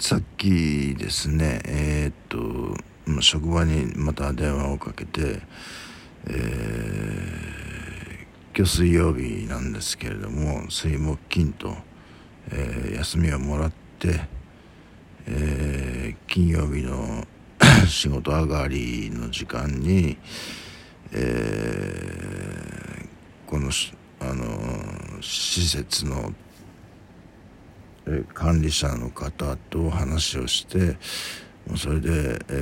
さっきですねえー、っと職場にまた電話をかけて、えー、今日水曜日なんですけれども水木金と、えー、休みをもらって、え、金曜日の 仕事上がりの時間に、えー、このあの施設の管理者の方と話をしてそれで、え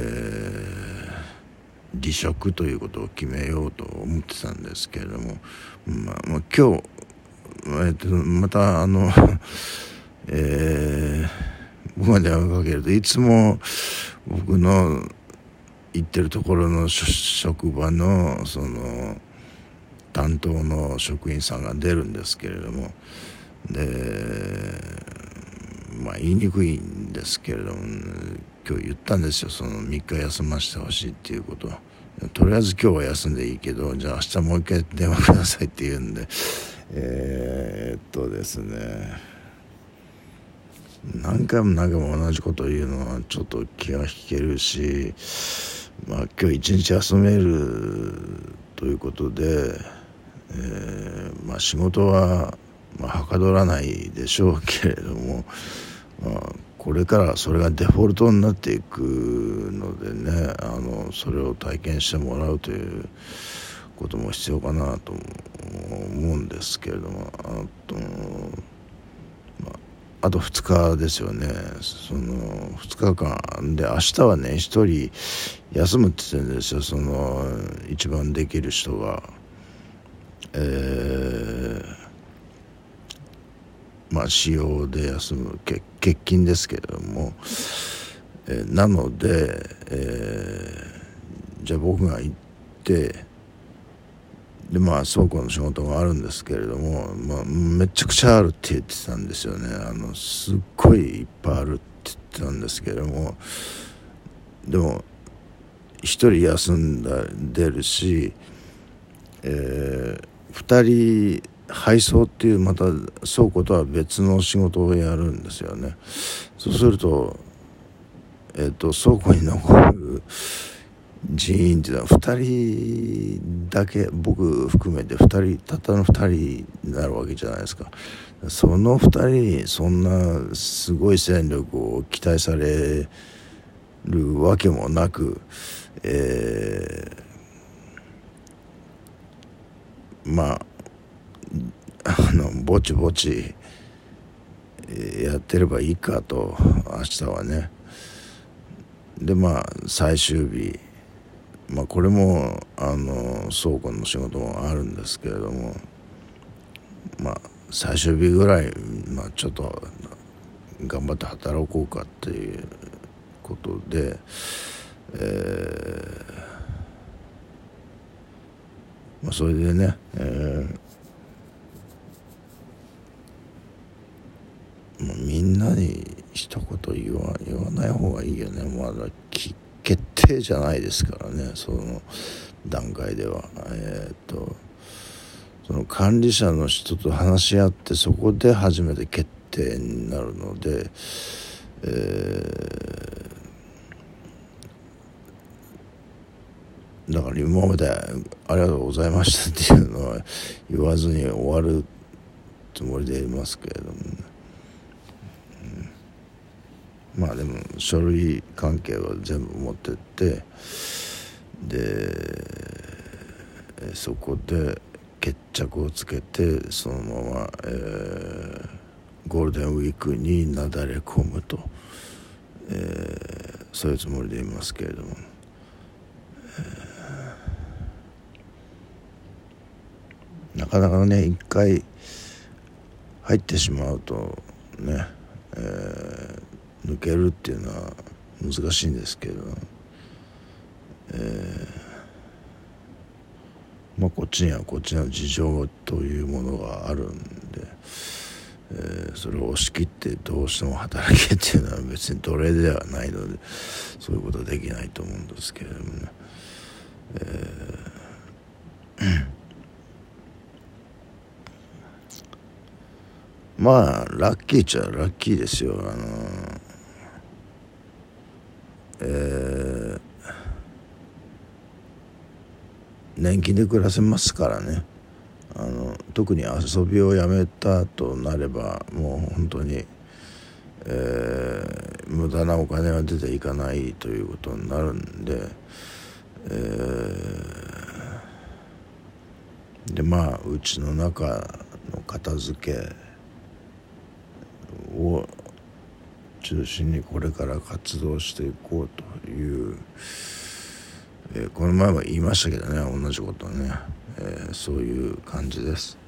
ー、離職ということを決めようと思ってたんですけれども、まあ、まあ、今日、えー、またあの えー、僕が電話かけるといつも僕の行ってるところの職場のその担当の職員さんが出るんですけれどもでまあ言いにくいんですけれども、今日言ったんですよ。その3日休ませてほしいっていうこと。とりあえず今日は休んでいいけどじゃあ明日もう一回電話くださいって言うんで。えー、っとですね。何回も何回も同じこと言うのはちょっと気が引けるしまあ今日一日休めるということで、えー、まあ仕事はまあ、はかどらないでしょうけれども、まあ、これからそれがデフォルトになっていくのでねあのそれを体験してもらうということも必要かなと思うんですけれどもあと,、まあ、あと2日ですよねその2日間で明日はね1人休むって言ってるんですよその一番できる人が。えーまあ、使用で休む欠勤ですけれども、えー、なので、えー、じゃあ僕が行ってでまあ倉庫の仕事があるんですけれども、まあ、めちゃくちゃあるって言ってたんですよね。あのすっごいいっぱいあるって言ってたんですけれどもでも一人休んだ出るし、えー、2人配送っていうまた倉庫とは別の仕事をやるんですよね。そうするとえ、ー、と倉庫に残る人員っていうのは2人だけ僕含めて2人たったの2人になるわけじゃないですか。その2人にそんなすごい戦力を期待されるわけもなくえー、まあぼちぼちやってればいいかと明日はね。でまあ最終日。まあこれもあの倉庫の仕事もあるんですけれども。まあ最終日ぐらい、まあ、ちょっと頑張って働こうかっていうことで、えーまあ、それでね、えーもうみんなに一言言わ言わない方がいいよね。まだ決定じゃないですからね。その段階では。えー、っとその管理者の人と話し合ってそこで初めて決定になるので、えー、だから今までありがとうございましたっていうのは言わずに終わるつもりでいますけれどもね。まあでも書類関係は全部持ってってでそこで決着をつけてそのまま、えー、ゴールデンウィークになだれ込むと、えー、そういうつもりでいますけれども、えー、なかなかね一回入ってしまうとね、えー抜けるっていうのは難しいんですけど、えー、まあこっちにはこっちの事情というものがあるんで、えー、それを押し切ってどうしても働けっていうのは別に奴隷ではないのでそういうことはできないと思うんですけれどもね。えーまあラッキーっちゃラッキーですよあのえー、年金で暮らせますからね。あの特に遊びをやめたとなればもう本当に、えー、無駄なお金は出ていかないということになるんで、えー、でまあうちの中の片付けを中心にこれから活動していこうという、えー、この前は言いましたけどね同じことね。えー、そういう感じです。